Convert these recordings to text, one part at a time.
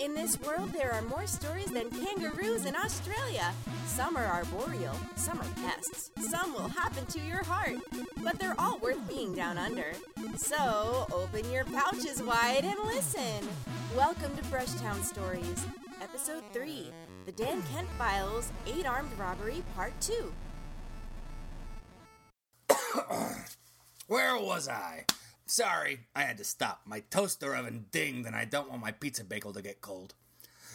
In this world, there are more stories than kangaroos in Australia. Some are arboreal, some are pests, some will happen to your heart, but they're all worth being down under. So, open your pouches wide and listen. Welcome to Brushtown Stories, Episode 3 The Dan Kent Files 8 Armed Robbery, Part 2. Where was I? Sorry, I had to stop. My toaster oven dinged and I don't want my pizza bagel to get cold.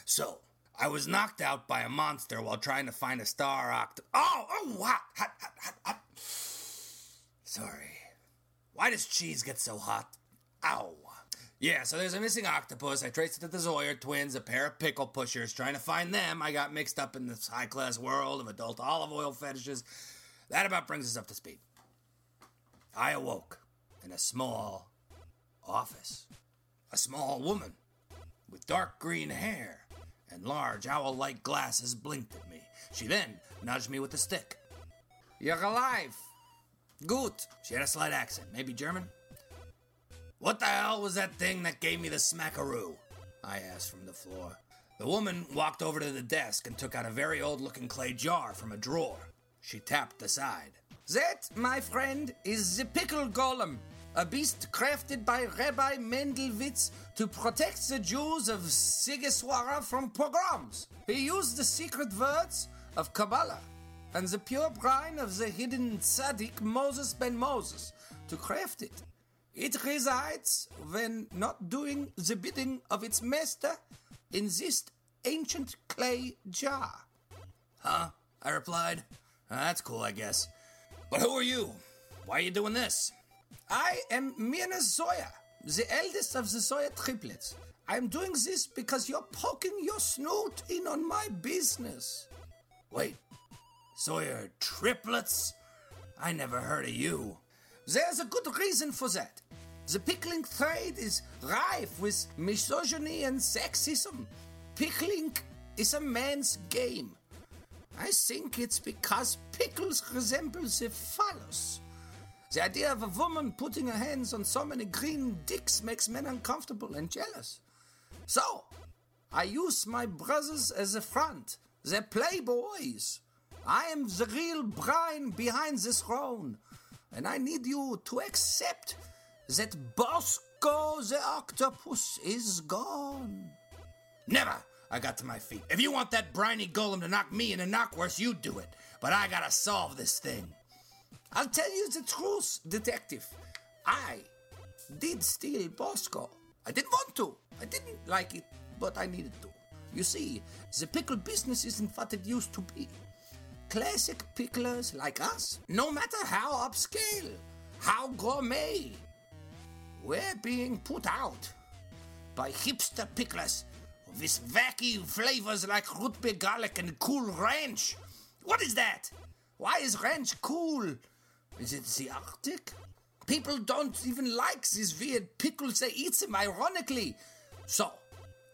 So, I was knocked out by a monster while trying to find a star oct. Oh, oh, hot, hot, hot, hot, hot. Sorry. Why does cheese get so hot? Ow. Yeah, so there's a missing octopus. I traced it to the Zoyer twins, a pair of pickle pushers. Trying to find them, I got mixed up in this high class world of adult olive oil fetishes. That about brings us up to speed. I awoke in a small office. A small woman with dark green hair and large owl like glasses blinked at me. She then nudged me with a stick. You're alive. Good. She had a slight accent, maybe German. What the hell was that thing that gave me the smackaroo? I asked from the floor. The woman walked over to the desk and took out a very old looking clay jar from a drawer. She tapped the side. That, my friend, is the pickle golem, a beast crafted by Rabbi Mendelwitz to protect the Jews of Sigiswara from pogroms. He used the secret words of Kabbalah and the pure brine of the hidden tzaddik Moses ben Moses to craft it. It resides, when not doing the bidding of its master, in this ancient clay jar. Huh? I replied. That's cool, I guess. But who are you? Why are you doing this? I am Mirna Zoya, the eldest of the Zoya triplets. I'm doing this because you're poking your snoot in on my business. Wait, Zoya triplets? I never heard of you. There's a good reason for that. The pickling trade is rife with misogyny and sexism. Pickling is a man's game. I think it's because pickles resemble the phallus. The idea of a woman putting her hands on so many green dicks makes men uncomfortable and jealous. So, I use my brothers as a front. They're playboys. I am the real brain behind this throne. And I need you to accept that Bosco the octopus is gone. Never! I got to my feet. If you want that briny golem to knock me in a knockwurst, you do it. But I gotta solve this thing. I'll tell you the truth, detective. I did steal Bosco. I didn't want to. I didn't like it, but I needed to. You see, the pickle business isn't what it used to be. Classic picklers like us, no matter how upscale, how gourmet, we're being put out by hipster picklers with wacky flavors like root beer garlic and cool ranch. What is that? Why is ranch cool? Is it the Arctic? People don't even like these weird pickles, they eat them ironically. So,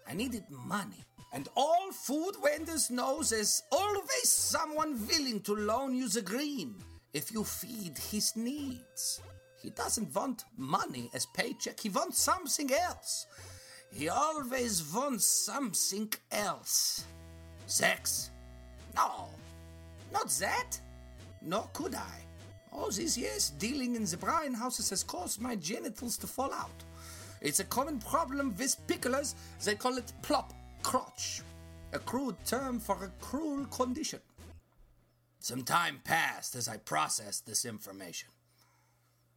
I needed money. And all food vendors know there's always someone willing to loan you the green if you feed his needs. He doesn't want money as paycheck, he wants something else. He always wants something else. Sex? No, not that. nor could I. All these years dealing in the brine houses has caused my genitals to fall out. It's a common problem with picklers. They call it plop crotch, a crude term for a cruel condition. Some time passed as I processed this information.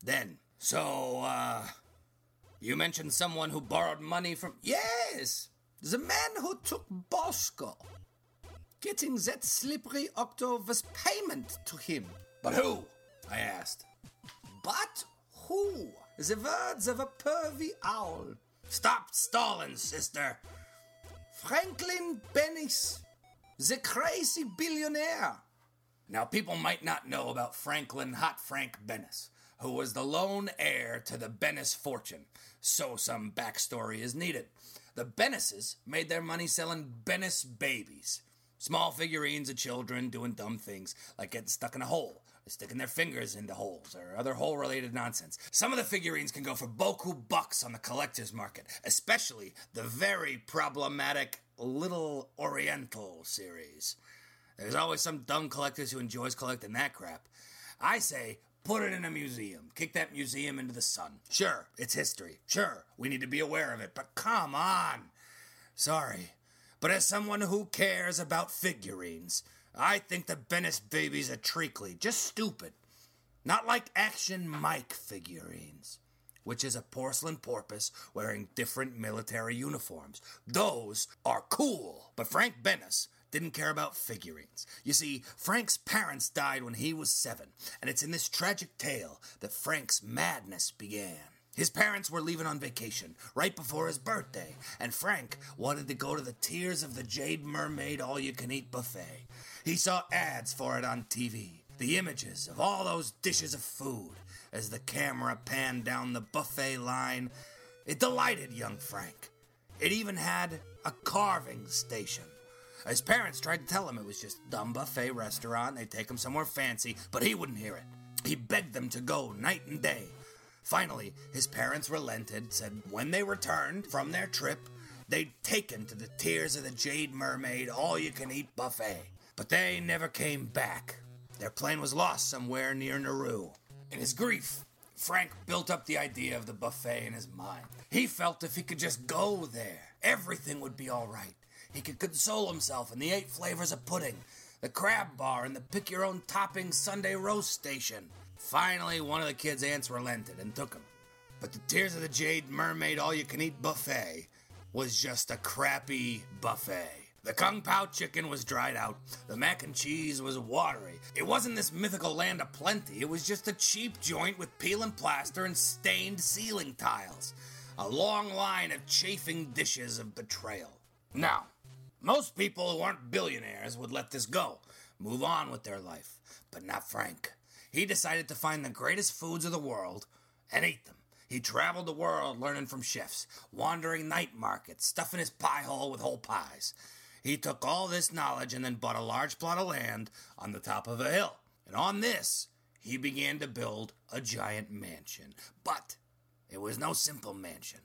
Then, so, uh, you mentioned someone who borrowed money from. Yes! The man who took Bosco. Getting that slippery Octo was payment to him. But who? I asked. But who? The words of a pervy owl. Stop stalling, sister. Franklin Bennis, the crazy billionaire. Now, people might not know about Franklin Hot Frank Bennis, who was the lone heir to the Bennis fortune, so some backstory is needed. The Bennises made their money selling Bennis babies. Small figurines of children doing dumb things, like getting stuck in a hole, sticking their fingers into holes, or other hole related nonsense. Some of the figurines can go for boku bucks on the collector's market, especially the very problematic Little Oriental series. There's always some dumb collectors who enjoys collecting that crap. I say, put it in a museum. Kick that museum into the sun. Sure, it's history. Sure, we need to be aware of it, but come on. Sorry, but as someone who cares about figurines, I think the Bennis babies are treacly, just stupid. Not like Action Mike figurines, which is a porcelain porpoise wearing different military uniforms. Those are cool. But Frank Bennis didn't care about figurines. You see, Frank's parents died when he was seven, and it's in this tragic tale that Frank's madness began. His parents were leaving on vacation right before his birthday, and Frank wanted to go to the Tears of the Jade Mermaid All You Can Eat buffet. He saw ads for it on TV, the images of all those dishes of food as the camera panned down the buffet line. It delighted young Frank. It even had a carving station. His parents tried to tell him it was just a dumb buffet restaurant, they'd take him somewhere fancy, but he wouldn't hear it. He begged them to go night and day. Finally, his parents relented, said when they returned from their trip, they'd taken to the Tears of the Jade Mermaid all you can eat buffet. But they never came back. Their plane was lost somewhere near Nauru. In his grief, Frank built up the idea of the buffet in his mind. He felt if he could just go there, everything would be all right. He could console himself in the eight flavors of pudding, the crab bar, and the pick your own topping Sunday roast station. Finally, one of the kid's aunts relented and took him. But the Tears of the Jade Mermaid All You Can Eat buffet was just a crappy buffet. The Kung Pao chicken was dried out. The mac and cheese was watery. It wasn't this mythical land of plenty. It was just a cheap joint with peel and plaster and stained ceiling tiles. A long line of chafing dishes of betrayal. Now, most people who aren't billionaires would let this go, move on with their life. But not Frank. He decided to find the greatest foods of the world and eat them. He traveled the world learning from chefs, wandering night markets, stuffing his pie hole with whole pies. He took all this knowledge and then bought a large plot of land on the top of a hill. And on this, he began to build a giant mansion. But it was no simple mansion,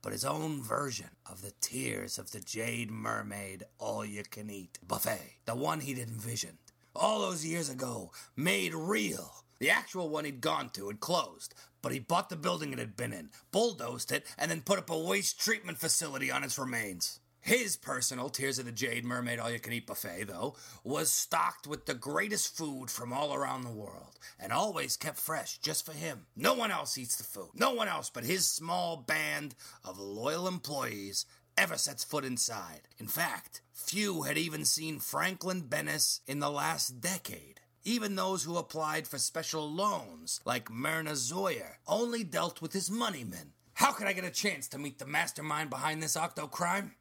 but his own version of the Tears of the Jade Mermaid All You Can Eat buffet. The one he'd envisioned all those years ago, made real. The actual one he'd gone to had closed, but he bought the building it had been in, bulldozed it, and then put up a waste treatment facility on its remains. His personal Tears of the Jade Mermaid All You Can Eat buffet, though, was stocked with the greatest food from all around the world, and always kept fresh just for him. No one else eats the food. No one else but his small band of loyal employees ever sets foot inside. In fact, few had even seen Franklin Bennis in the last decade. Even those who applied for special loans, like Myrna Zoyer, only dealt with his moneymen. How could I get a chance to meet the mastermind behind this octo crime?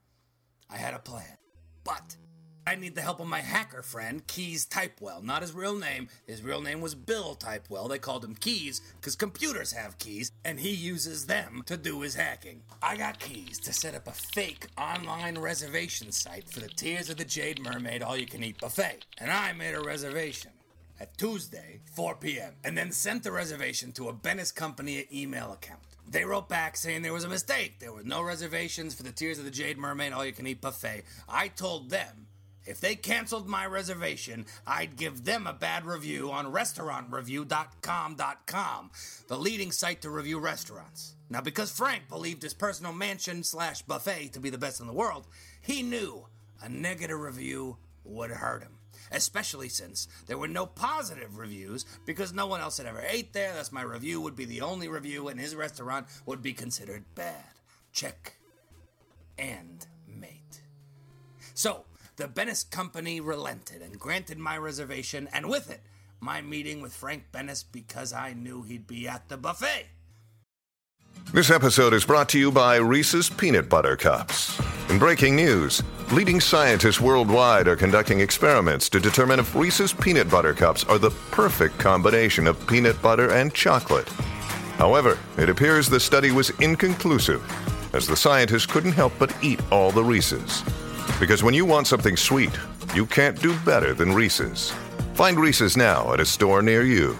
I had a plan. But I need the help of my hacker friend, Keys Typewell. Not his real name. His real name was Bill Typewell. They called him Keys because computers have keys, and he uses them to do his hacking. I got keys to set up a fake online reservation site for the Tears of the Jade Mermaid All You Can Eat buffet. And I made a reservation at Tuesday, 4 p.m., and then sent the reservation to a Bennis Company email account. They wrote back saying there was a mistake. There were no reservations for the Tears of the Jade Mermaid All You Can Eat buffet. I told them If they canceled my reservation, I'd give them a bad review on restaurantreview.com.com, the leading site to review restaurants. Now, because Frank believed his personal mansion slash buffet to be the best in the world, he knew a negative review would hurt him. Especially since there were no positive reviews because no one else had ever ate there, thus my review would be the only review and his restaurant would be considered bad. Check. And mate. So, the Bennis Company relented and granted my reservation, and with it, my meeting with Frank Bennis because I knew he'd be at the buffet. This episode is brought to you by Reese's Peanut Butter Cups. In breaking news, leading scientists worldwide are conducting experiments to determine if Reese's Peanut Butter Cups are the perfect combination of peanut butter and chocolate. However, it appears the study was inconclusive, as the scientists couldn't help but eat all the Reese's. Because when you want something sweet, you can't do better than Reese's. Find Reese's now at a store near you.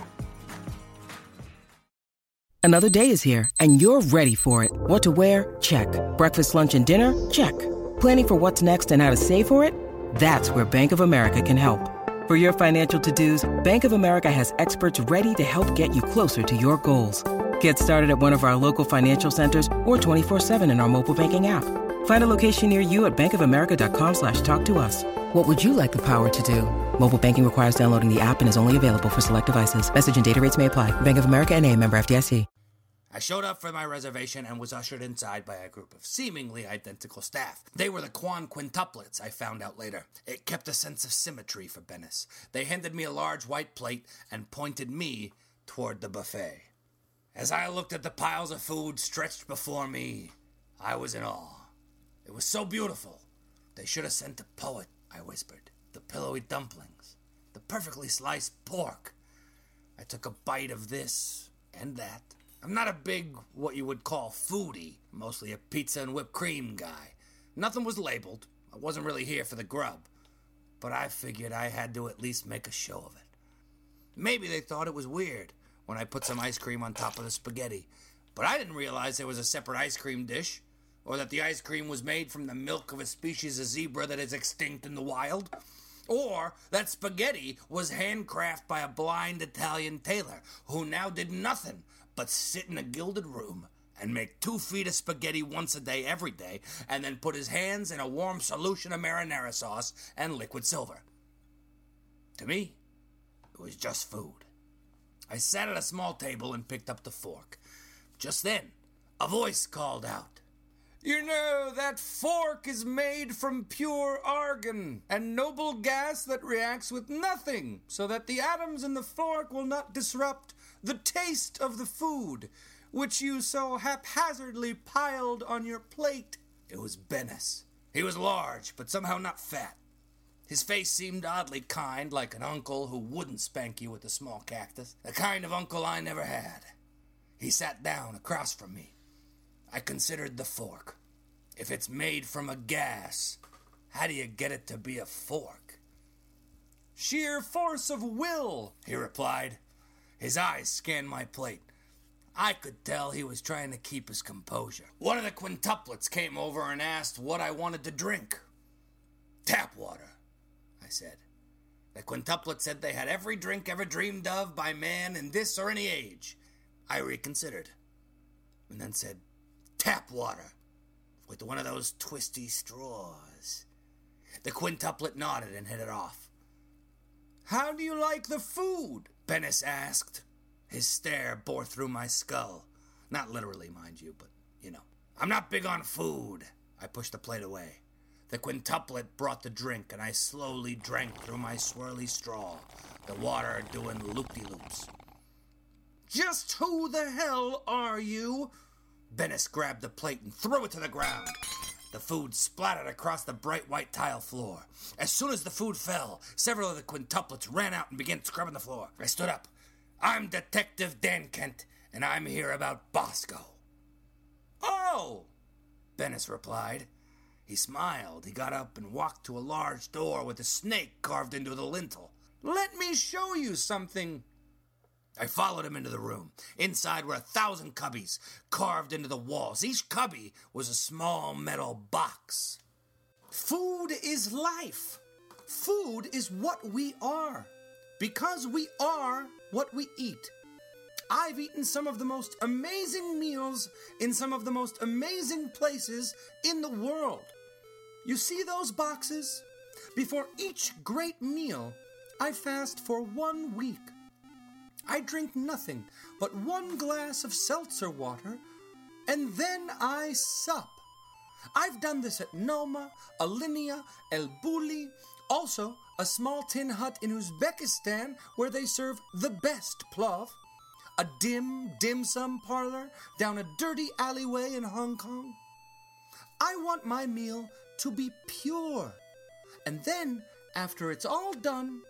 Another day is here, and you're ready for it. What to wear? Check. Breakfast, lunch, and dinner? Check. Planning for what's next and how to save for it? That's where Bank of America can help. For your financial to dos, Bank of America has experts ready to help get you closer to your goals. Get started at one of our local financial centers or 24-7 in our mobile banking app. Find a location near you at bankofamerica.com slash talk to us. What would you like the power to do? Mobile banking requires downloading the app and is only available for select devices. Message and data rates may apply. Bank of America and a member FDIC. I showed up for my reservation and was ushered inside by a group of seemingly identical staff. They were the Quan quintuplets, I found out later. It kept a sense of symmetry for Bennis. They handed me a large white plate and pointed me toward the buffet. As I looked at the piles of food stretched before me, I was in awe. It was so beautiful. They should have sent a poet, I whispered. The pillowy dumplings, the perfectly sliced pork. I took a bite of this and that. I'm not a big, what you would call foodie, mostly a pizza and whipped cream guy. Nothing was labeled. I wasn't really here for the grub. But I figured I had to at least make a show of it. Maybe they thought it was weird when I put some ice cream on top of the spaghetti. But I didn't realize there was a separate ice cream dish, or that the ice cream was made from the milk of a species of zebra that is extinct in the wild, or that spaghetti was handcrafted by a blind Italian tailor who now did nothing but sit in a gilded room and make two feet of spaghetti once a day every day, and then put his hands in a warm solution of marinara sauce and liquid silver. To me, it was just food. I sat at a small table and picked up the fork. Just then, a voice called out. You know, that fork is made from pure argon and noble gas that reacts with nothing, so that the atoms in the fork will not disrupt the taste of the food, which you so haphazardly piled on your plate. It was Bennis. He was large, but somehow not fat. His face seemed oddly kind, like an uncle who wouldn't spank you with a small cactus. The kind of uncle I never had. He sat down across from me. I considered the fork. If it's made from a gas, how do you get it to be a fork? Sheer force of will, he replied. His eyes scanned my plate. I could tell he was trying to keep his composure. One of the quintuplets came over and asked what I wanted to drink. Tap water, I said. The quintuplet said they had every drink ever dreamed of by man in this or any age. I reconsidered, and then said, Tap water, with one of those twisty straws. The quintuplet nodded and headed off. How do you like the food? Bennis asked. His stare bore through my skull. Not literally, mind you, but you know. I'm not big on food. I pushed the plate away. The quintuplet brought the drink, and I slowly drank through my swirly straw, the water doing loop de loops. Just who the hell are you? Bennis grabbed the plate and threw it to the ground. The food splattered across the bright white tile floor. As soon as the food fell, several of the quintuplets ran out and began scrubbing the floor. I stood up. I'm Detective Dan Kent, and I'm here about Bosco. Oh, Bennis replied. He smiled. He got up and walked to a large door with a snake carved into the lintel. Let me show you something. I followed him into the room. Inside were a thousand cubbies carved into the walls. Each cubby was a small metal box. Food is life. Food is what we are, because we are what we eat. I've eaten some of the most amazing meals in some of the most amazing places in the world. You see those boxes? Before each great meal, I fast for one week. I drink nothing but one glass of seltzer water, and then I sup. I've done this at Noma, Alinea, El Bulli, also a small tin hut in Uzbekistan where they serve the best plov, a dim dim sum parlor down a dirty alleyway in Hong Kong. I want my meal to be pure. And then, after it's all done,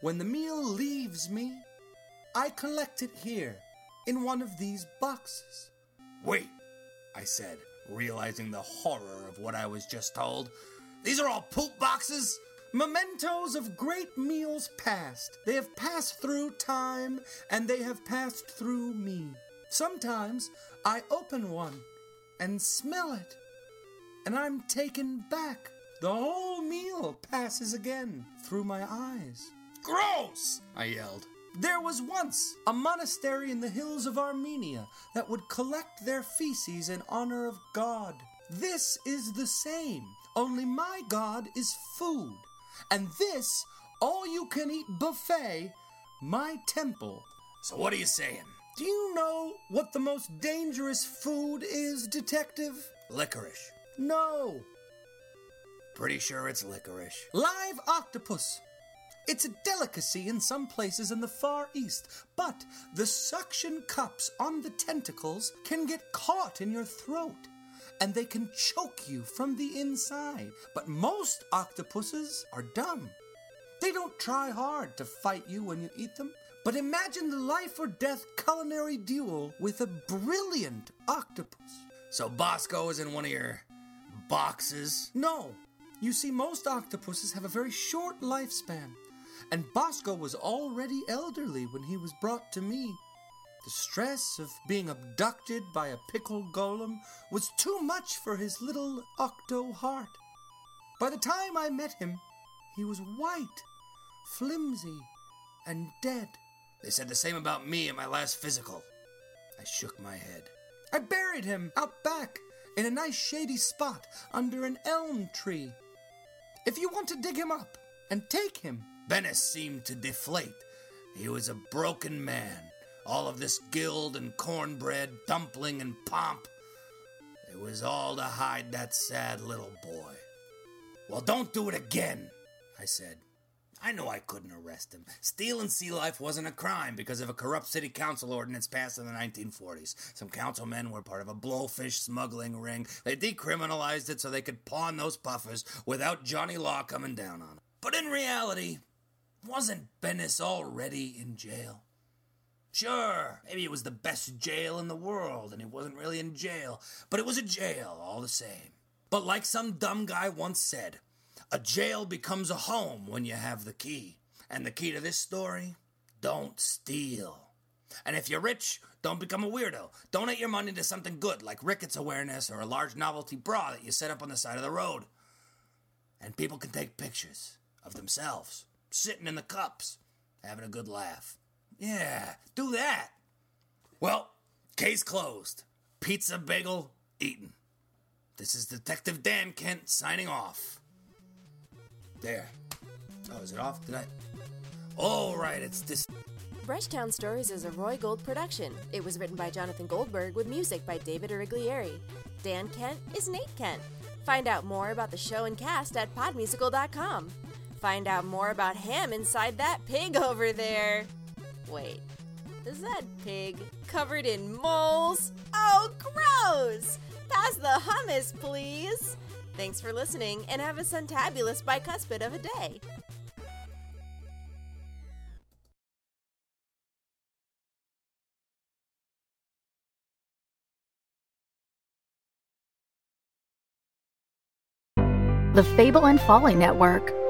when the meal leaves me, I collect it here in one of these boxes. Wait, I said, realizing the horror of what I was just told. These are all poop boxes? Mementos of great meals past. They have passed through time and they have passed through me. Sometimes I open one and smell it, and I'm taken back. The whole meal passes again through my eyes. Gross! I yelled. There was once a monastery in the hills of Armenia that would collect their feces in honor of God. This is the same, only my God is food. And this, all you can eat buffet, my temple. So what are you saying? Do you know what the most dangerous food is, detective? Licorice. No. Pretty sure it's licorice. Live octopus. It's a delicacy in some places in the Far East, but the suction cups on the tentacles can get caught in your throat and they can choke you from the inside. But most octopuses are dumb. They don't try hard to fight you when you eat them. But imagine the life or death culinary duel with a brilliant octopus. So Bosco is in one of your boxes? No. You see, most octopuses have a very short lifespan. And Bosco was already elderly when he was brought to me. The stress of being abducted by a pickle golem was too much for his little octo heart. By the time I met him, he was white, flimsy, and dead. They said the same about me in my last physical. I shook my head. I buried him out back in a nice shady spot under an elm tree. If you want to dig him up and take him, Bennis seemed to deflate. He was a broken man. All of this gild and cornbread, dumpling and pomp. It was all to hide that sad little boy. Well, don't do it again, I said. I knew I couldn't arrest him. Stealing sea life wasn't a crime because of a corrupt city council ordinance passed in the 1940s. Some councilmen were part of a blowfish smuggling ring. They decriminalized it so they could pawn those puffers without Johnny Law coming down on them. But in reality, wasn't Bennis already in jail? Sure, maybe it was the best jail in the world and it wasn't really in jail, but it was a jail all the same. But like some dumb guy once said, a jail becomes a home when you have the key. And the key to this story? Don't steal. And if you're rich, don't become a weirdo. Donate your money to something good like rickets awareness or a large novelty bra that you set up on the side of the road. And people can take pictures of themselves sitting in the cups, having a good laugh. Yeah, do that. Well, case closed. Pizza bagel eaten. This is Detective Dan Kent signing off. There. Oh, is it off? Did I? Oh, right, it's this. Brushtown Stories is a Roy Gold production. It was written by Jonathan Goldberg with music by David Origlieri. Dan Kent is Nate Kent. Find out more about the show and cast at podmusical.com. Find out more about Ham inside that pig over there. Wait, is that pig covered in moles? Oh, gross! Pass the hummus, please. Thanks for listening and have a suntabulous bicuspid of a day. The Fable and Folly Network,